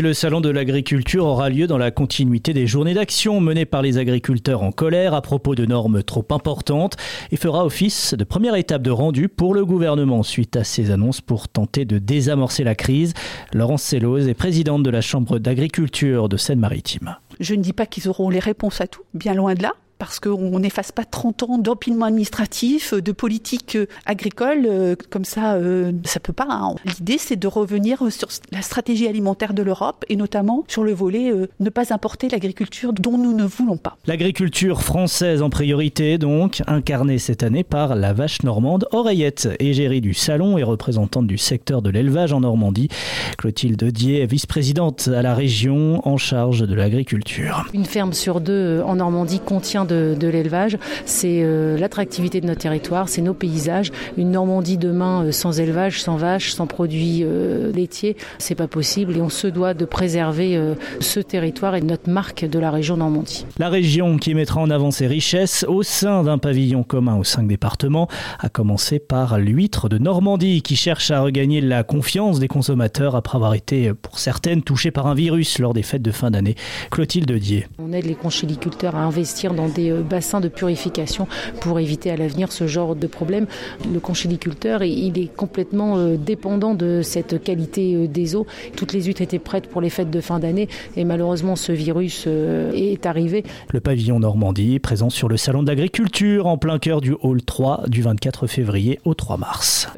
Le salon de l'agriculture aura lieu dans la continuité des journées d'action menées par les agriculteurs en colère à propos de normes trop importantes et fera office de première étape de rendu pour le gouvernement suite à ces annonces pour tenter de désamorcer la crise. Laurence Selloz est présidente de la Chambre d'agriculture de Seine-Maritime. Je ne dis pas qu'ils auront les réponses à tout, bien loin de là parce qu'on n'efface pas 30 ans d'empilement administratif, de politique euh, agricole, euh, comme ça, euh, ça peut pas. Hein. L'idée, c'est de revenir sur la stratégie alimentaire de l'Europe et notamment sur le volet ne pas importer l'agriculture dont nous ne voulons pas. L'agriculture française en priorité, donc, incarnée cette année par la vache normande Oreillette, égérie du Salon et représentante du secteur de l'élevage en Normandie. Clotilde Dier vice-présidente à la région en charge de l'agriculture. Une ferme sur deux en Normandie contient de, l'élevage, c'est euh, l'attractivité de notre territoire, c'est nos paysages. Une Normandie demain euh, sans élevage, sans vaches, sans produits euh, laitiers, c'est pas possible et on se doit de préserver ce territoire et notre marque de la région Normandie. La région qui mettra en avant ses richesses au sein d'un pavillon commun aux cinq départements, a commencé par l'huître de Normandie qui cherche à regagner la confiance des consommateurs après avoir été pour certaines touchées par un virus lors des fêtes de fin d'année. Clotilde Dier. On aide les conchiliculteurs à investir dans des euh, bassins de purification pour éviter à l'avenir ce genre de problème. Le conchiliculteur, il est complètement euh, dépendant de cette qualité euh, des eaux. Toutes les huîtres étaient prêtes pour les fêtes de fin d'année et malheureusement ce virus est arrivé. Le pavillon Normandie présent sur le salon d'agriculture en plein cœur du hall 3 du 24 février au 3 mars.